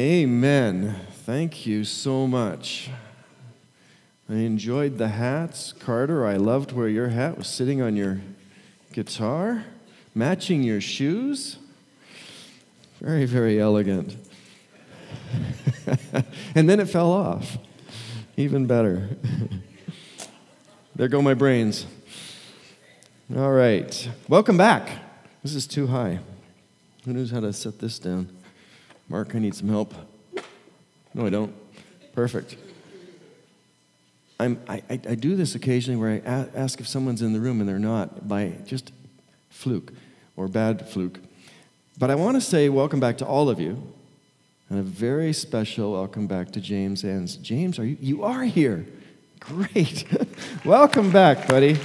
Amen. Thank you so much. I enjoyed the hats. Carter, I loved where your hat was sitting on your guitar, matching your shoes. Very, very elegant. and then it fell off. Even better. there go my brains. All right. Welcome back. This is too high. Who knows how to set this down? Mark, I need some help. No, I don't. Perfect. I'm, I, I, do this occasionally where I ask if someone's in the room and they're not by just fluke or bad fluke. But I want to say welcome back to all of you. And a very special welcome back to James Enns. James, are you, you are here. Great. welcome back, buddy.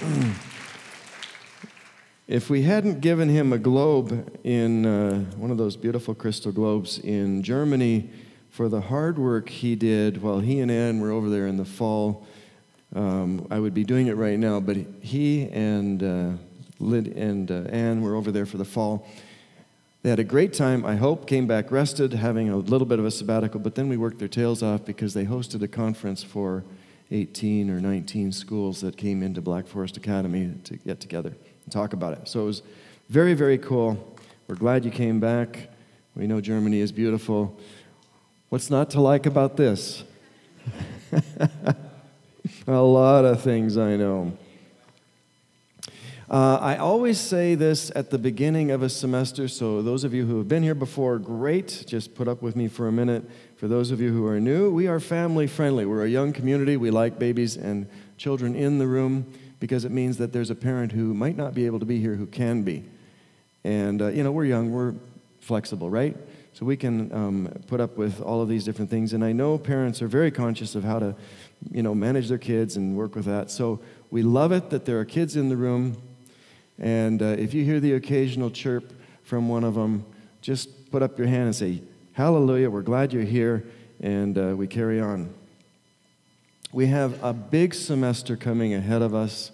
If we hadn't given him a globe in uh, one of those beautiful crystal globes in Germany for the hard work he did while he and Anne were over there in the fall, um, I would be doing it right now. But he and uh, Lyd and uh, Anne were over there for the fall. They had a great time, I hope, came back rested, having a little bit of a sabbatical, but then we worked their tails off because they hosted a conference for 18 or 19 schools that came into Black Forest Academy to get together and talk about it. So it was very, very cool. We're glad you came back. We know Germany is beautiful. What's not to like about this? a lot of things I know. Uh, I always say this at the beginning of a semester, so those of you who have been here before, great. Just put up with me for a minute. For those of you who are new, we are family friendly. We're a young community. We like babies and children in the room because it means that there's a parent who might not be able to be here who can be. And, uh, you know, we're young, we're flexible, right? So we can um, put up with all of these different things. And I know parents are very conscious of how to, you know, manage their kids and work with that. So we love it that there are kids in the room and uh, if you hear the occasional chirp from one of them, just put up your hand and say, Hallelujah, we're glad you're here, and uh, we carry on. We have a big semester coming ahead of us.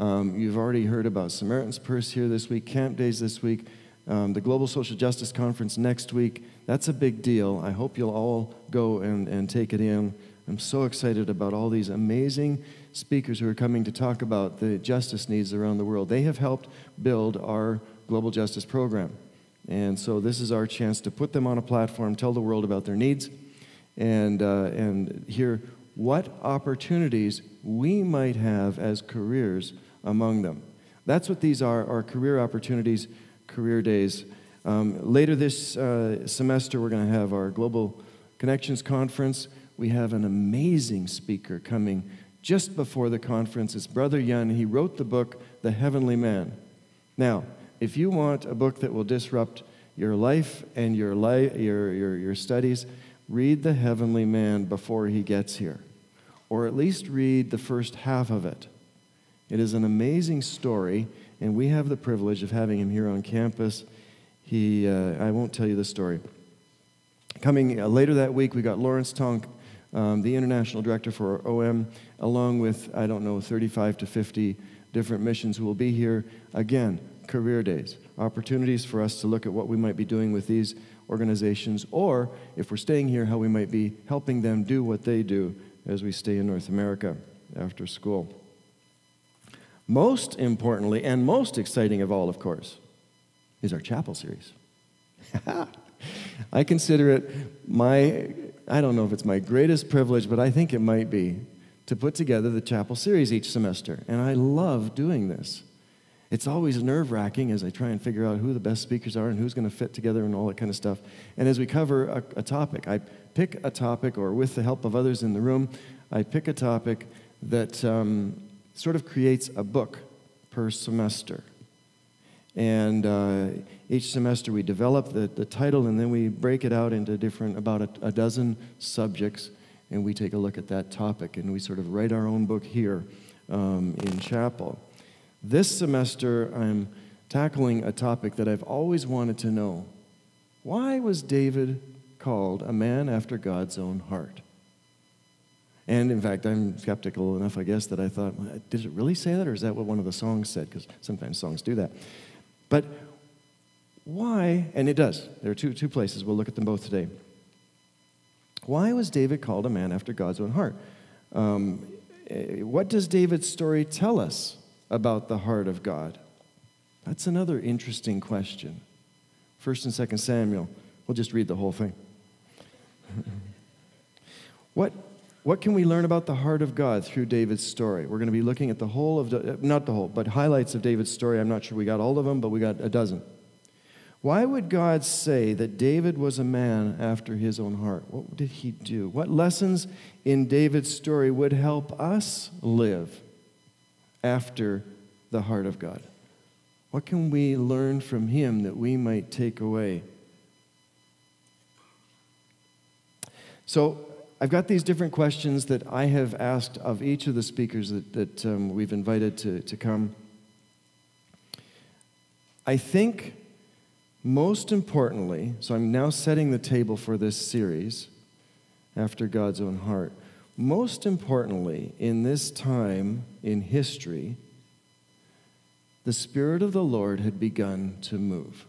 Um, you've already heard about Samaritan's Purse here this week, Camp Days this week, um, the Global Social Justice Conference next week. That's a big deal. I hope you'll all go and, and take it in. I'm so excited about all these amazing speakers who are coming to talk about the justice needs around the world. They have helped build our global justice program. And so this is our chance to put them on a platform, tell the world about their needs, and, uh, and hear what opportunities we might have as careers among them. That's what these are, our career opportunities, career days. Um, later this uh, semester, we're going to have our Global Connections Conference. We have an amazing speaker coming just before the conference. It's Brother Yun. He wrote the book, The Heavenly Man. Now, if you want a book that will disrupt your life and your, li- your, your, your studies, read The Heavenly Man before he gets here, or at least read the first half of it. It is an amazing story, and we have the privilege of having him here on campus. He, uh, I won't tell you the story. Coming uh, later that week, we got Lawrence Tong, um, the international director for OM, along with, I don't know, 35 to 50 different missions who will be here. Again, career days, opportunities for us to look at what we might be doing with these organizations, or if we're staying here, how we might be helping them do what they do as we stay in North America after school. Most importantly, and most exciting of all, of course, is our chapel series. I consider it my, I don't know if it's my greatest privilege, but I think it might be to put together the chapel series each semester. And I love doing this. It's always nerve wracking as I try and figure out who the best speakers are and who's going to fit together and all that kind of stuff. And as we cover a, a topic, I pick a topic, or with the help of others in the room, I pick a topic that um, sort of creates a book per semester. And uh, each semester we develop the, the title and then we break it out into different, about a, a, dozen subjects, and we take a look at that topic and we sort of write our own book here um, in chapel. This semester I'm tackling a topic that I've always wanted to know. Why was David called a man after God's own heart? And in fact, I'm skeptical enough, I guess, that I thought, did it really say that, or is that what one of the songs said? Because sometimes songs do that. But Why, and it does, there are two, two places, we'll look at them both today. Why was David called a man after God's own heart? Um, eh, what does David's story tell us about the heart of God? That's another interesting question. First and Second Samuel. We'll just read the whole thing. what, what can we learn about the heart of God through David's story? We're going to be looking at the whole of, uh, not the whole, but highlights of David's story. I'm not sure we got all of them, but we got a dozen. Why would God say that David was a man after his own heart? What did he do? What lessons in David's story would help us live after the heart of God? What can we learn from him that we might take away? So, I've got these different questions that I have asked of each of the speakers that, that um, we've invited to, to come. I think most importantly, so I'm now setting the table for this series after God's own heart. Most importantly, in this time in history, the Spirit of the Lord had begun to move.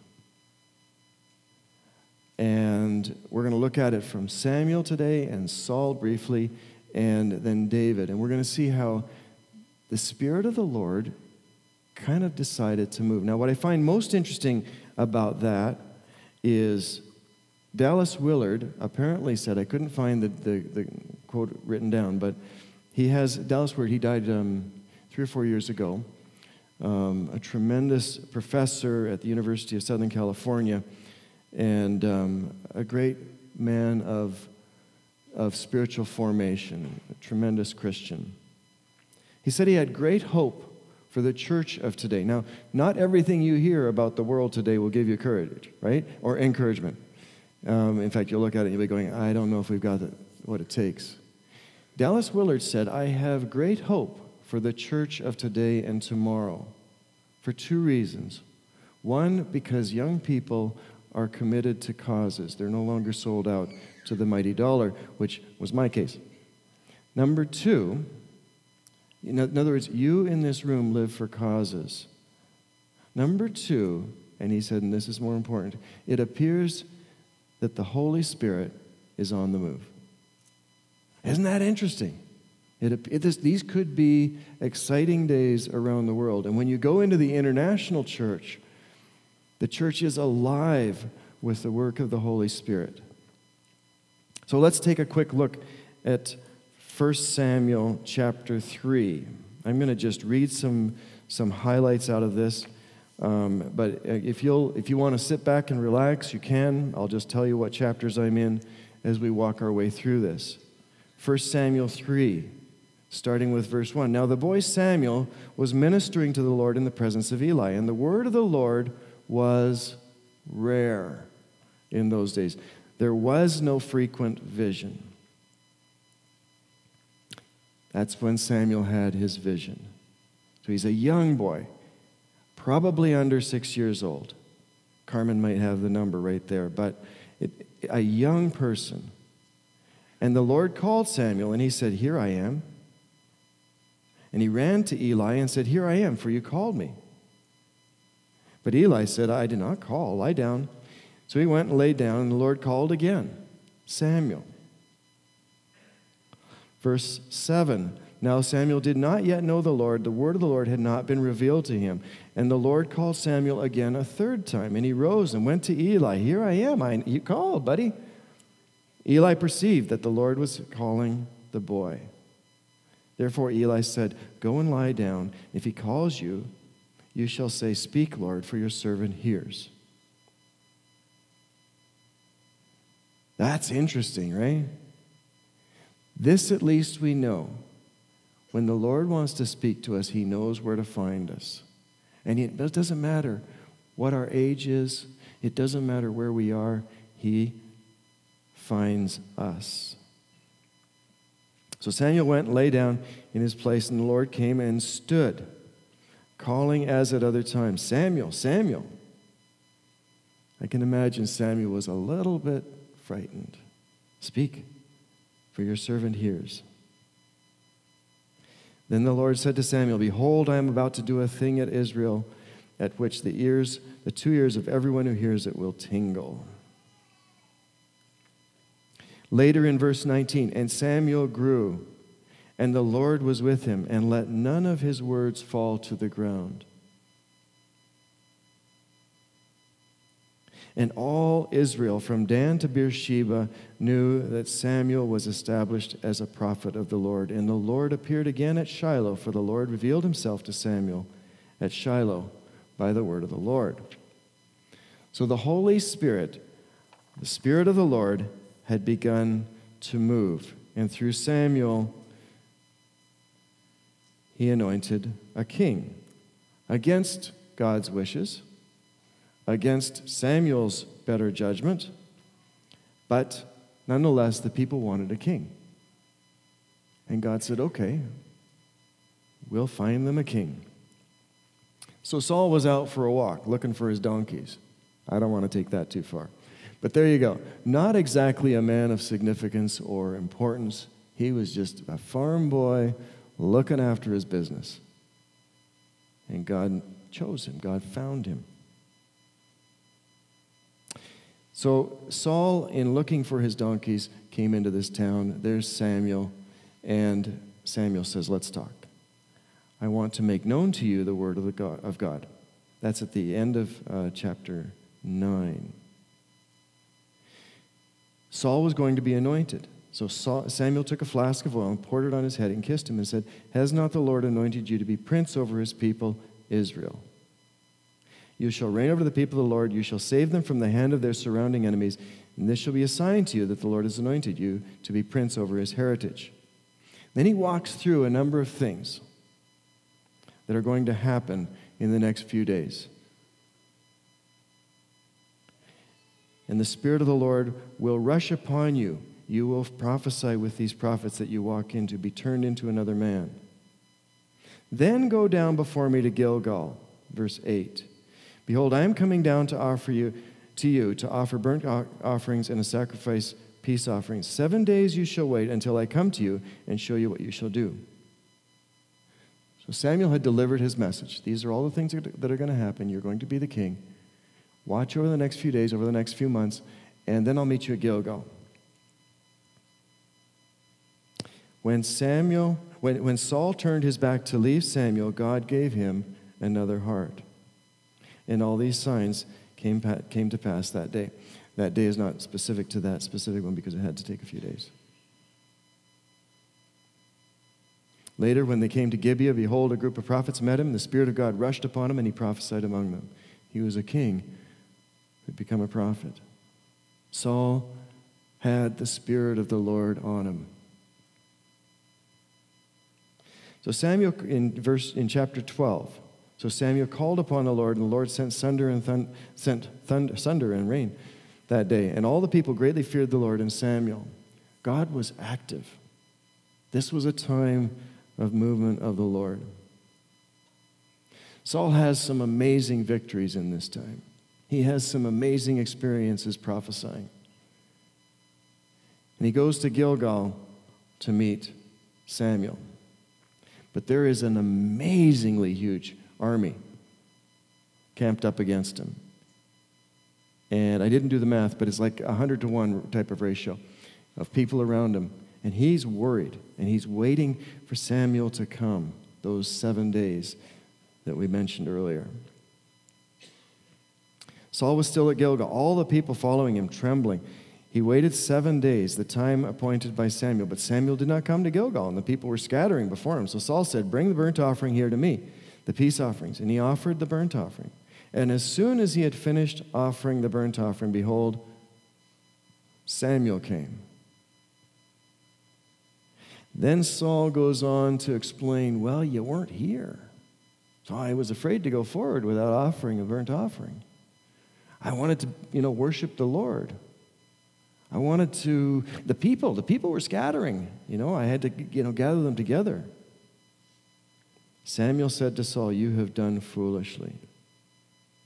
And we're going to look at it from Samuel today and Saul briefly, and then David. And we're going to see how the Spirit of the Lord kind of decided to move. Now, what I find most interesting about that is Dallas Willard apparently said, I couldn't find the, the, the quote written down, but he has, Dallas Willard, he died um, three or four years ago, um, a tremendous professor at the University of Southern California, and um, a great man of, of spiritual formation, a tremendous Christian. He said he had great hope for the church of today. Now, not everything you hear about the world today will give you courage, right? Or encouragement. Um, in fact, you'll look at it and you'll be going, I don't know if we've got the, what it takes. Dallas Willard said, I have great hope for the church of today and tomorrow for two reasons. One, because young people are committed to causes, they're no longer sold out to the mighty dollar, which was my case. Number two, in other words, you in this room live for causes. Number two, and he said, and this is more important, it appears that the Holy Spirit is on the move. Isn't that interesting? It, it, this, these could be exciting days around the world. And when you go into the international church, the church is alive with the work of the Holy Spirit. So let's take a quick look at 1 Samuel chapter 3. I'm going to just read some, some highlights out of this. Um, but if, you'll, if you want to sit back and relax, you can. I'll just tell you what chapters I'm in as we walk our way through this. 1 Samuel 3, starting with verse 1. Now the boy Samuel was ministering to the Lord in the presence of Eli, and the word of the Lord was rare in those days. There was no frequent vision. That's when Samuel had his vision. So he's a young boy, probably under six years old. Carmen might have the number right there, but it, a young person. And the Lord called Samuel, and he said, Here I am. And he ran to Eli and said, Here I am, for you called me. But Eli said, I did not call. Lie down. So he went and lay down, and the Lord called again, Samuel. Verse 7 Now Samuel did not yet know the Lord, the word of the Lord had not been revealed to him. And the Lord called Samuel again a third time, and he rose and went to Eli. Here I am. I, you called, buddy. Eli perceived that the Lord was calling the boy. Therefore Eli said, Go and lie down. If he calls you, you shall say, Speak, Lord, for your servant hears. That's interesting, right? This at least we know. When the Lord wants to speak to us, He knows where to find us. And it doesn't matter what our age is, it doesn't matter where we are, He finds us. So Samuel went and lay down in his place, and the Lord came and stood, calling as at other times, Samuel, Samuel. I can imagine Samuel was a little bit frightened. Speak for your servant hears. Then the Lord said to Samuel, Behold, I am about to do a thing at Israel at which the ears, the two ears of everyone who hears it will tingle. Later in verse 19, and Samuel grew, and the Lord was with him, and let none of his words fall to the ground. And all Israel, from Dan to Beersheba, knew that Samuel was established as a prophet of the Lord. And the Lord appeared again at Shiloh, for the Lord revealed himself to Samuel at Shiloh by the word of the Lord. So the Holy Spirit, the Spirit of the Lord, had begun to move. And through Samuel, he anointed a king against God's wishes against Samuel's better judgment, but nonetheless, the people wanted a king. And God said, okay, we'll find them a king. So Saul was out for a walk looking for his donkeys. I don't want to take that too far. But there you go. Not exactly a man of significance or importance. He was just a farm boy looking after his business. And God chose him, God found him. So Saul, in looking for his donkeys, came into this town. There's Samuel, and Samuel says, Let's talk. I want to make known to you the word of, the God, of God. That's at the end of uh, chapter 9. Saul was going to be anointed. So Samuel took a flask of oil and poured it on his head and kissed him and said, Has not the Lord anointed you to be prince over his people, Israel? You shall reign over the people of the Lord. You shall save them from the hand of their surrounding enemies. And this shall be a sign to you that the Lord has anointed you to be prince over his heritage. Then he walks through a number of things that are going to happen in the next few days. And the Spirit of the Lord will rush upon you. You will prophesy with these prophets that you walk into, be turned into another man. Then go down before me to Gilgal, verse 8. Behold, I am coming down to offer you to you to offer burnt offerings and a sacrifice peace offerings. Seven days you shall wait until I come to you and show you what you shall do. So Samuel had delivered his message. These are all the things that are going to happen. You're going to be the king. Watch over the next few days, over the next few months, and then I'll meet you at Gilgal. When Samuel, when, when Saul turned his back to leave Samuel, God gave him another heart. And all these signs came, came to pass that day. That day is not specific to that specific one because it had to take a few days. Later, when they came to Gibeah, behold, a group of prophets met him. The Spirit of God rushed upon him, and he prophesied among them. He was a king who'd become a prophet. Saul had the Spirit of the Lord on him. So Samuel in verse in chapter 12 so Samuel called upon the Lord, and the Lord sent thunder and, thun- sent thunder, thunder and rain that day. And all the people greatly feared the Lord and Samuel. God was active. This was a time of movement of the Lord. Saul has some amazing victories in this time. He has some amazing experiences prophesying. And he goes to Gilgal to meet Samuel. But there is an amazingly huge army camped up against him. And I didn't do the math, but it's like a 100 to 1 type of ratio of people around him. And he's worried, and he's waiting for Samuel to come those seven days that we mentioned earlier. Saul was still at Gilgal, all the people following him, trembling. He waited seven days, the time appointed by Samuel. But Samuel did not come to Gilgal, and the people were scattering before him. So Saul said, Bring the burnt offering here to me the peace offerings, and he offered the burnt offering. And as soon as he had finished offering the burnt offering, behold, Samuel came. Then Saul goes on to explain, Well, you weren't here. So I was afraid to go forward without offering a burnt offering. I wanted to, you know, worship the Lord. I wanted to, the people, the people were scattering. You know, I had to, you know, gather them together. Samuel said to Saul, You have done foolishly.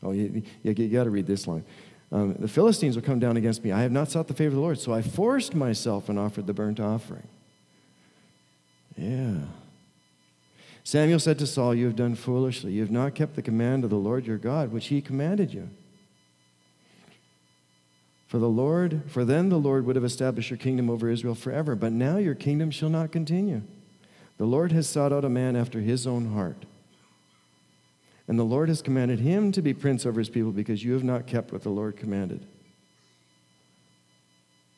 Oh, you, you, you got to read this line. Um, the Philistines will come down against me. I have not sought the favor of the Lord, so I forced myself and offered the burnt offering. Yeah. Samuel said to Saul, You have done foolishly. You have not kept the command of the Lord your God, which he commanded you. For the Lord, for then the Lord would have established your kingdom over Israel forever, but now your kingdom shall not continue. The Lord has sought out a man after his own heart. And the Lord has commanded him to be prince over his people because you have not kept what the Lord commanded.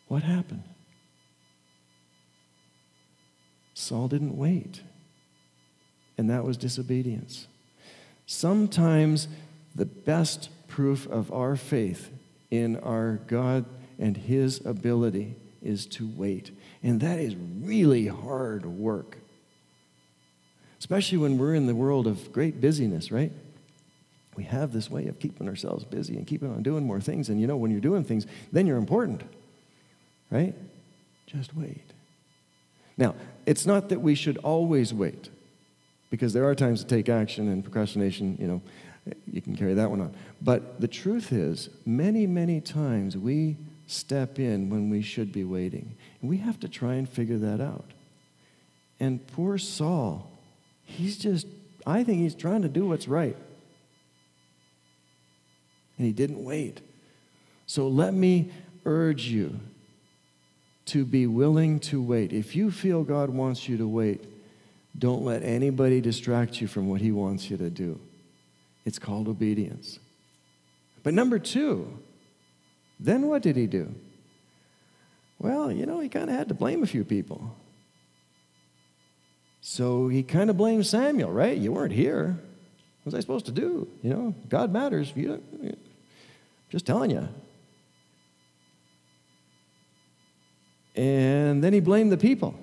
What happened? Saul didn't wait and that was disobedience. Sometimes the best proof of our faith in our God and His ability is to wait. And that is really hard work, especially when we're in the world of great busyness, right? We have this way of keeping ourselves busy and keeping on doing more things. And you know, when you're doing things, then you're important, right? Just wait. Now, it's not that we should always wait because there are times to take action and procrastination, you know, you can carry that one on. But the truth is, many, many times we step in when we should be waiting. And we have to try and figure that out. And poor Saul, he's just, I think he's trying to do what's right. And he didn't wait. So let me urge you to be willing to wait. If you feel God wants you to wait, don't let anybody distract you from what he wants you to do. It's called obedience. But number two, then what did he do? Well, you know, he kind of had to blame a few people. So he kind of blamed Samuel, right? You weren't here. What was I supposed to do? You know, God matters. You just telling you. And then he blamed the people.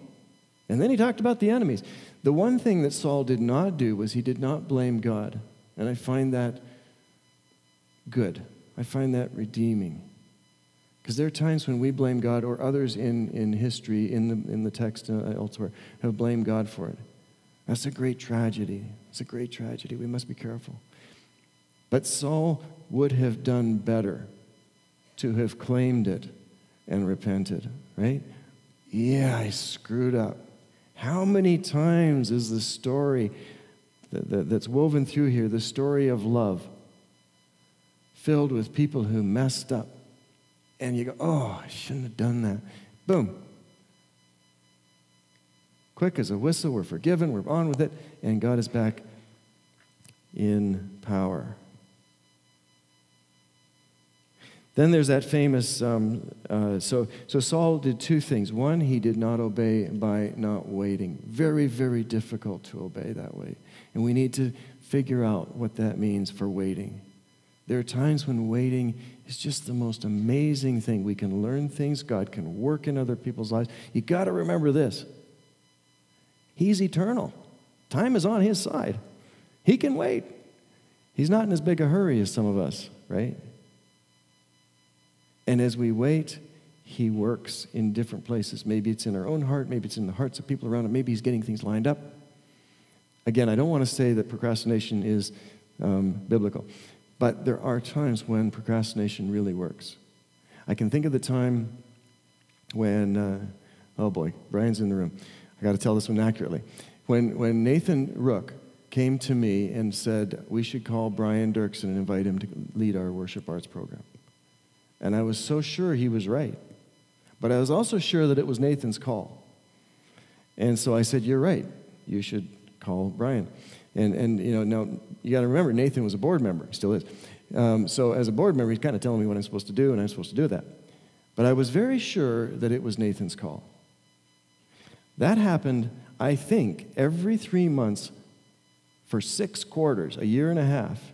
And then he talked about the enemies. The one thing that Saul did not do was he did not blame God. And I find that good. I find that redeeming. Because there are times when we blame God, or others in, in history, in the, in the text uh, elsewhere, have blamed God for it. That's a great tragedy. It's a great tragedy. We must be careful. But Saul would have done better to have claimed it and repented, right? Yeah, I screwed up. How many times is the story that's woven through here, the story of love, filled with people who messed up? And you go, oh, I shouldn't have done that. Boom. Quick as a whistle, we're forgiven, we're on with it, and God is back in power. Then there's that famous, um, uh, so, so Saul did two things. One, he did not obey by not waiting. Very, very difficult to obey that way. And we need to figure out what that means for waiting. There are times when waiting is just the most amazing thing. We can learn things, God can work in other people's lives. You got to remember this He's eternal, time is on His side. He can wait. He's not in as big a hurry as some of us, right? And as we wait, He works in different places. Maybe it's in our own heart, maybe it's in the hearts of people around it, maybe He's getting things lined up. Again, I don't want to say that procrastination is um, biblical, but there are times when procrastination really works. I can think of the time when, uh, oh boy, Brian's in the room. I got to tell this one accurately. When, when Nathan Rook came to me and said, we should call Brian Dirksen and invite him to lead our worship arts program. And I was so sure he was right. But I was also sure that it was Nathan's call. And so I said, You're right. You should call Brian. And, and you know, now you got to remember, Nathan was a board member, he still is. Um, so as a board member, he's kind of telling me what I'm supposed to do, and I'm supposed to do that. But I was very sure that it was Nathan's call. That happened, I think, every three months for six quarters, a year and a half.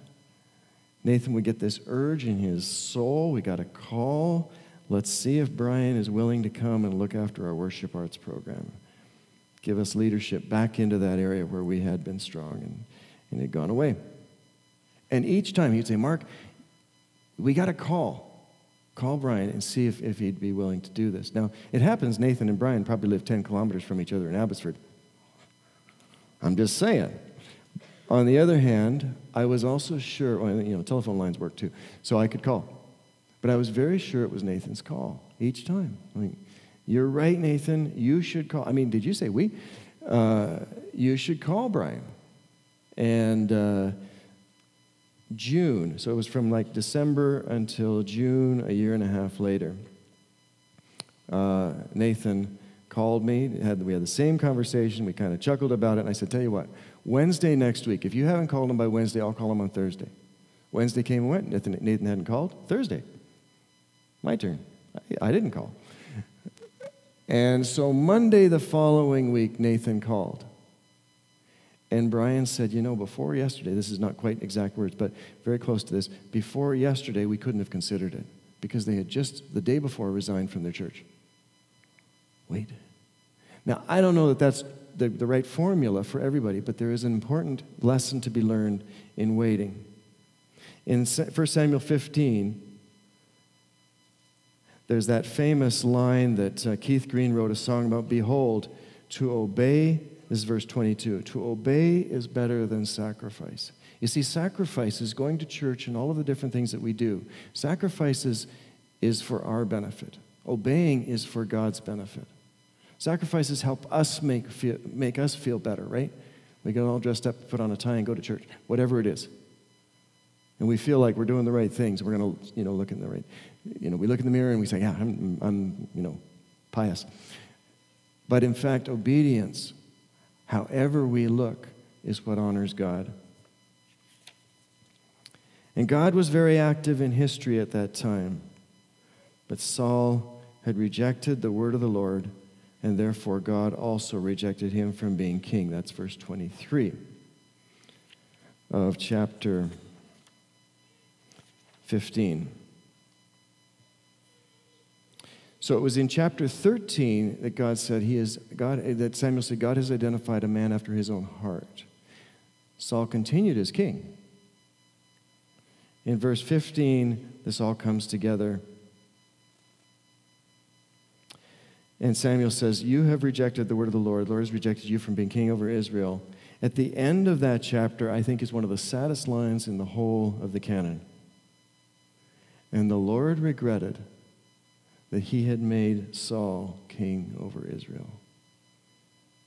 Nathan would get this urge in his soul. We got a call. Let's see if Brian is willing to come and look after our worship arts program. Give us leadership back into that area where we had been strong and, and had gone away. And each time he'd say, Mark, we got a call. Call Brian and see if, if he'd be willing to do this. Now, it happens Nathan and Brian probably live 10 kilometers from each other in Abbotsford. I'm just saying. On the other hand, I was also sure, well, you know, telephone lines work too, so I could call. But I was very sure it was Nathan's call each time. I mean, you're right, Nathan. You should call. I mean, did you say we? Uh, you should call Brian. And uh, June, so it was from like December until June, a year and a half later. Uh, Nathan called me, had, we had the same conversation, we kind of chuckled about it, and I said, Tell you what, Wednesday next week, if you haven't called him by Wednesday, I'll call him on Thursday. Wednesday came and went, Nathan, Nathan hadn't called. Thursday, my turn. I, I didn't call. And so Monday the following week, Nathan called. And Brian said, You know, before yesterday, this is not quite exact words, but very close to this, before yesterday, we couldn't have considered it because they had just the day before resigned from their church. Wait. Now, I don't know that that's the, the right formula for everybody, but there is an important lesson to be learned in waiting. In 1 Samuel 15, there's that famous line that uh, Keith Green wrote a song about Behold, to obey this is verse 22. To obey is better than sacrifice. You see, sacrifices, going to church and all of the different things that we do, sacrifices is for our benefit. Obeying is for God's benefit. Sacrifices help us make, feel, make us feel better, right? We get all dressed up, put on a tie, and go to church, whatever it is. And we feel like we're doing the right things. We're going to, you know, look in the right, you know, we look in the mirror and we say, yeah, I'm, I'm you know, pious. But in fact, obedience however we look, is what honors God. And God was very active in history at that time. But Saul had rejected the word of the Lord, and therefore God also rejected him from being king. That's verse 23 of chapter 15. So it was in chapter 13 that God said he is God that Samuel said God has identified a man after his own heart. Saul continued as king. In verse 15, this all comes together. And Samuel says, You have rejected the word of the Lord. The Lord has rejected you from being king over Israel. At the end of that chapter, I think is one of the saddest lines in the whole of the canon. And the Lord regretted that he had made Saul king over Israel.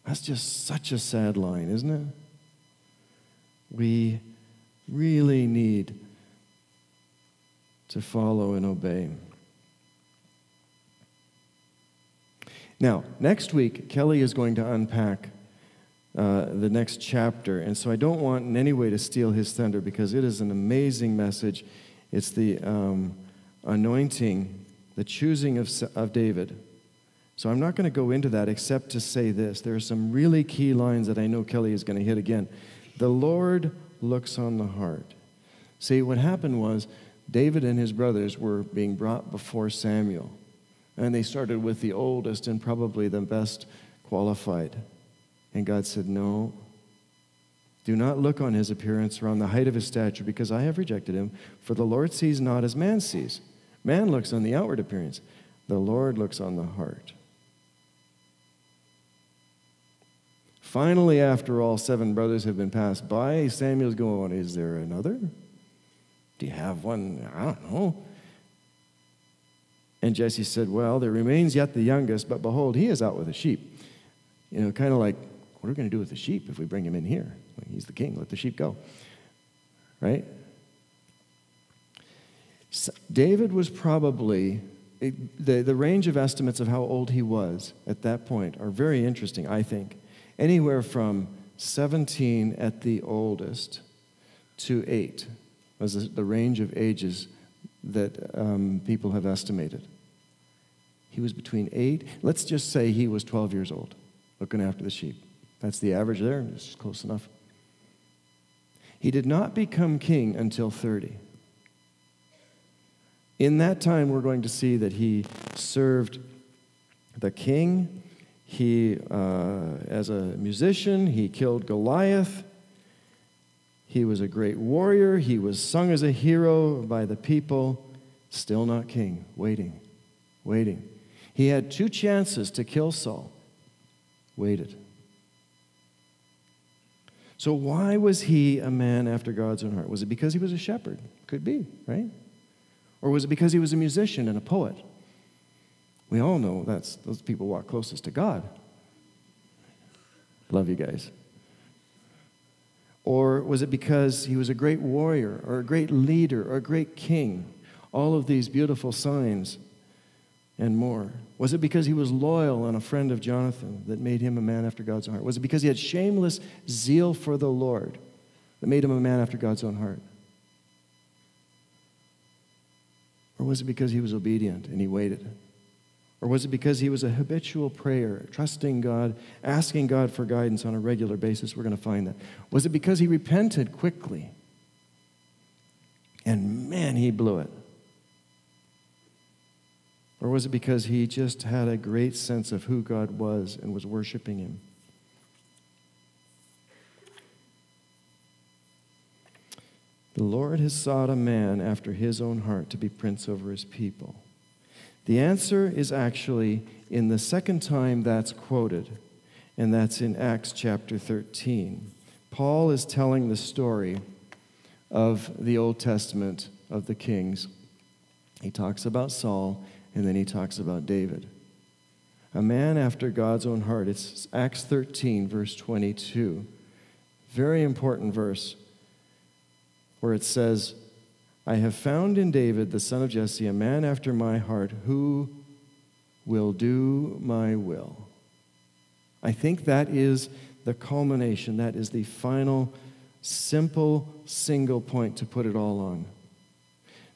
That's just such a sad line, isn't it? We really need to follow and obey. Now, next week, Kelly is going to unpack uh, the next chapter, and so I don't want in any way to steal his thunder because it is an amazing message. It's the um, anointing the choosing of, of David. So I'm not going to go into that except to say this. There are some really key lines that I know Kelly is going to hit again. The Lord looks on the heart. See, what happened was David and his brothers were being brought before Samuel, and they started with the oldest and probably the best qualified. And God said, No, do not look on his appearance or on the height of his stature, because I have rejected him. For the Lord sees not as man sees. Man looks on the outward appearance, the Lord looks on the heart. Finally, after all seven brothers have been passed by, Samuel's going, Is there another? Do you have one? I don't know. And Jesse said, Well, there remains yet the youngest, but behold, he is out with the sheep. You know, kind of like, what are we going to do with the sheep if we bring him in here? He's the king, let the sheep go. Right? David was probably, the, the range of estimates of how old he was at that point are very interesting, I think. Anywhere from 17 at the oldest to 8 was the range of ages that um, people have estimated. He was between 8, let's just say he was 12 years old, looking after the sheep. That's the average there, it's close enough. He did not become king until 30. In that time, we're going to see that he served the king. He, uh, as a musician, he killed Goliath. He was a great warrior. He was sung as a hero by the people. Still not king, waiting, waiting. He had two chances to kill Saul, waited. So, why was he a man after God's own heart? Was it because he was a shepherd? Could be, right? Or was it because he was a musician and a poet? We all know that's those people walk closest to God. Love you guys. Or was it because he was a great warrior or a great leader or a great king? All of these beautiful signs and more. Was it because he was loyal and a friend of Jonathan that made him a man after God's own heart? Was it because he had shameless zeal for the Lord that made him a man after God's own heart? Or was it because he was obedient and he waited? Or was it because he was a habitual prayer, trusting God, asking God for guidance on a regular basis? We're going to find that. Was it because he repented quickly? And man, he blew it. Or was it because he just had a great sense of who God was and was worshiping him? The Lord has sought a man after his own heart to be prince over his people. The answer is actually in the second time that's quoted, and that's in Acts chapter 13. Paul is telling the story of the Old Testament of the kings. He talks about Saul, and then he talks about David. A man after God's own heart. It's Acts 13, verse 22. Very important verse where it says, I have found in David, the son of Jesse, a man after my heart who will do my will. I think that is the culmination, that is the final, simple, single point to put it all on.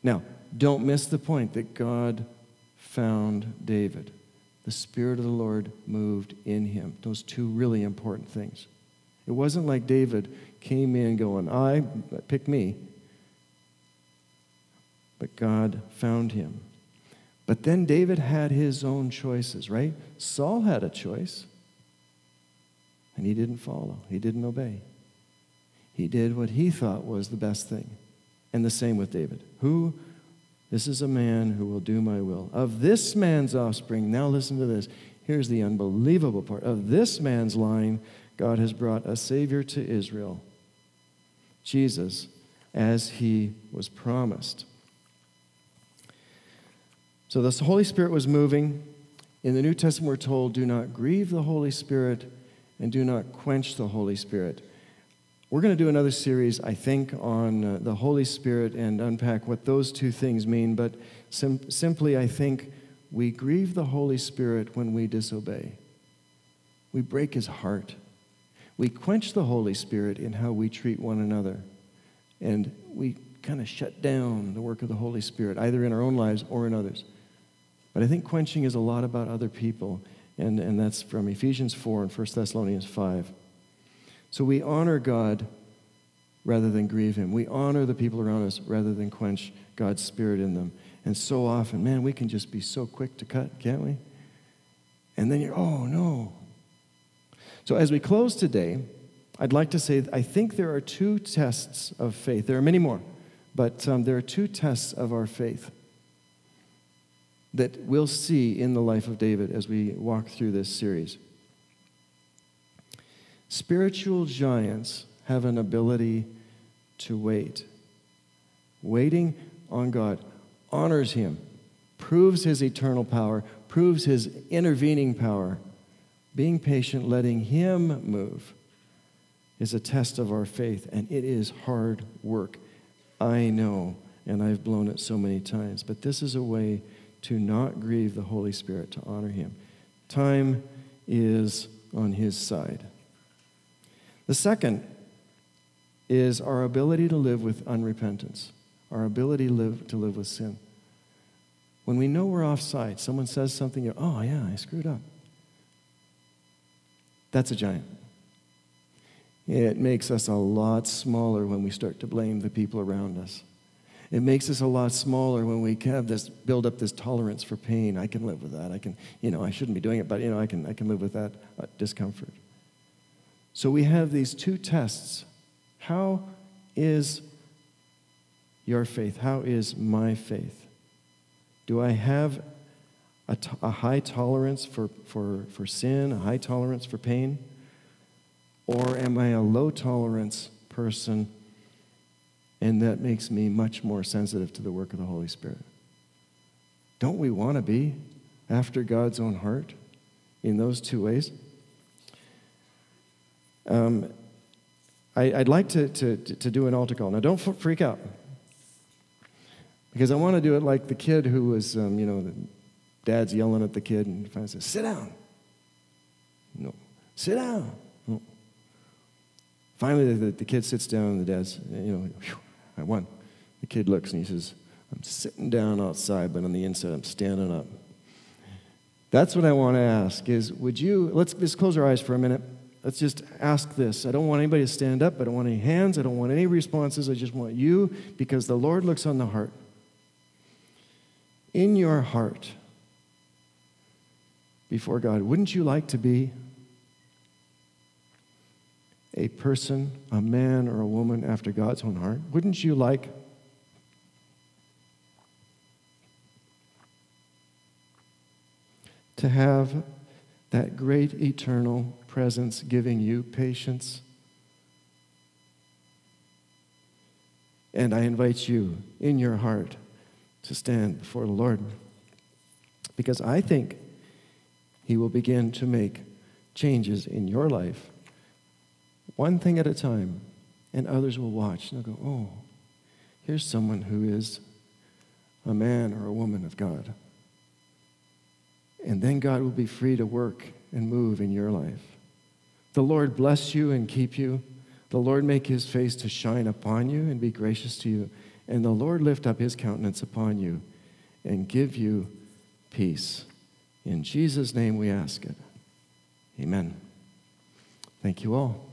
Now, don't miss the point that God found David. The Spirit of the Lord moved in him. Those two really important things. It wasn't like David came in going, I, pick me. But God found him. But then David had his own choices, right? Saul had a choice, and he didn't follow, he didn't obey. He did what he thought was the best thing. And the same with David. Who? This is a man who will do my will. Of this man's offspring, now listen to this. Here's the unbelievable part. Of this man's line, God has brought a Savior to Israel, Jesus, as he was promised. So the Holy Spirit was moving. In the New Testament, we're told, do not grieve the Holy Spirit and do not quench the Holy Spirit. We're going to do another series, I think, on uh, the Holy Spirit and unpack what those two things mean. But sim- simply, I think we grieve the Holy Spirit when we disobey. We break his heart. We quench the Holy Spirit in how we treat one another. And we kind of shut down the work of the Holy Spirit, either in our own lives or in others. But I think quenching is a lot about other people, and, and that's from Ephesians 4 and 1 Thessalonians 5. So we honor God rather than grieve Him. We honor the people around us rather than quench God's Spirit in them. And so often, man, we can just be so quick to cut, can't we? And then you're, oh no. So as we close today, I'd like to say I think there are two tests of faith. There are many more, but um, there are two tests of our faith that we'll see in the life of David as we walk through this series. Spiritual giants have an ability to wait. Waiting on God honors him, proves his eternal power, proves his intervening power. Being patient, letting him move, is a test of our faith, and it is hard work. I know, and I've blown it so many times, but this is a way to not grieve the Holy Spirit, to honor Him. Time is on His side. The second is our ability to live with unrepentance, our ability to live, to live with sin. When we know we're offside, someone says something, oh, yeah, I screwed up. That's a giant. It makes us a lot smaller when we start to blame the people around us. It makes us a lot smaller when we have this build up this tolerance for pain. I can live with that. I can, you know, I shouldn't be doing it, but you know, I can I can live with that uh, discomfort. So we have these two tests. How is your faith? How is my faith? Do I have a, t- a high tolerance for, for, for sin, a high tolerance for pain? Or am I a low tolerance person and that makes me much more sensitive to the work of the Holy Spirit. Don't we want to be after God's own heart in those two ways? Um, I, would like to, to, to do an altar call. Now, don't freak out. Because I want to do it like the kid who was, um, you know, the dad's yelling at the kid and finally says, Sit down. No. Sit down. No. Finally, the, the kid sits down and the dad's, you know, I won. The kid looks and he says, I'm sitting down outside, but on the inside, I'm standing up. That's what I want to ask is, would you, let's just close our eyes for a minute. Let's just ask this. I don't want anybody to stand up. I don't want any hands. I don't want any responses. I just want you because the Lord looks on the heart. In your heart, before God, wouldn't you like to be a person, a man or a woman after God's own heart? Wouldn't you like to have that great eternal presence giving you patience. And I invite you in your heart to stand before the Lord because I think He will begin to make changes in your life, one thing at a time, and others will watch and they'll go, oh, here's someone who is a man or a woman of God. And then God will be free to work and move in your life. The Lord bless you and keep you. The Lord make his face to shine upon you and be gracious to you. And the Lord lift up his countenance upon you and give you peace. In Jesus' name we ask it. Amen. Thank you all.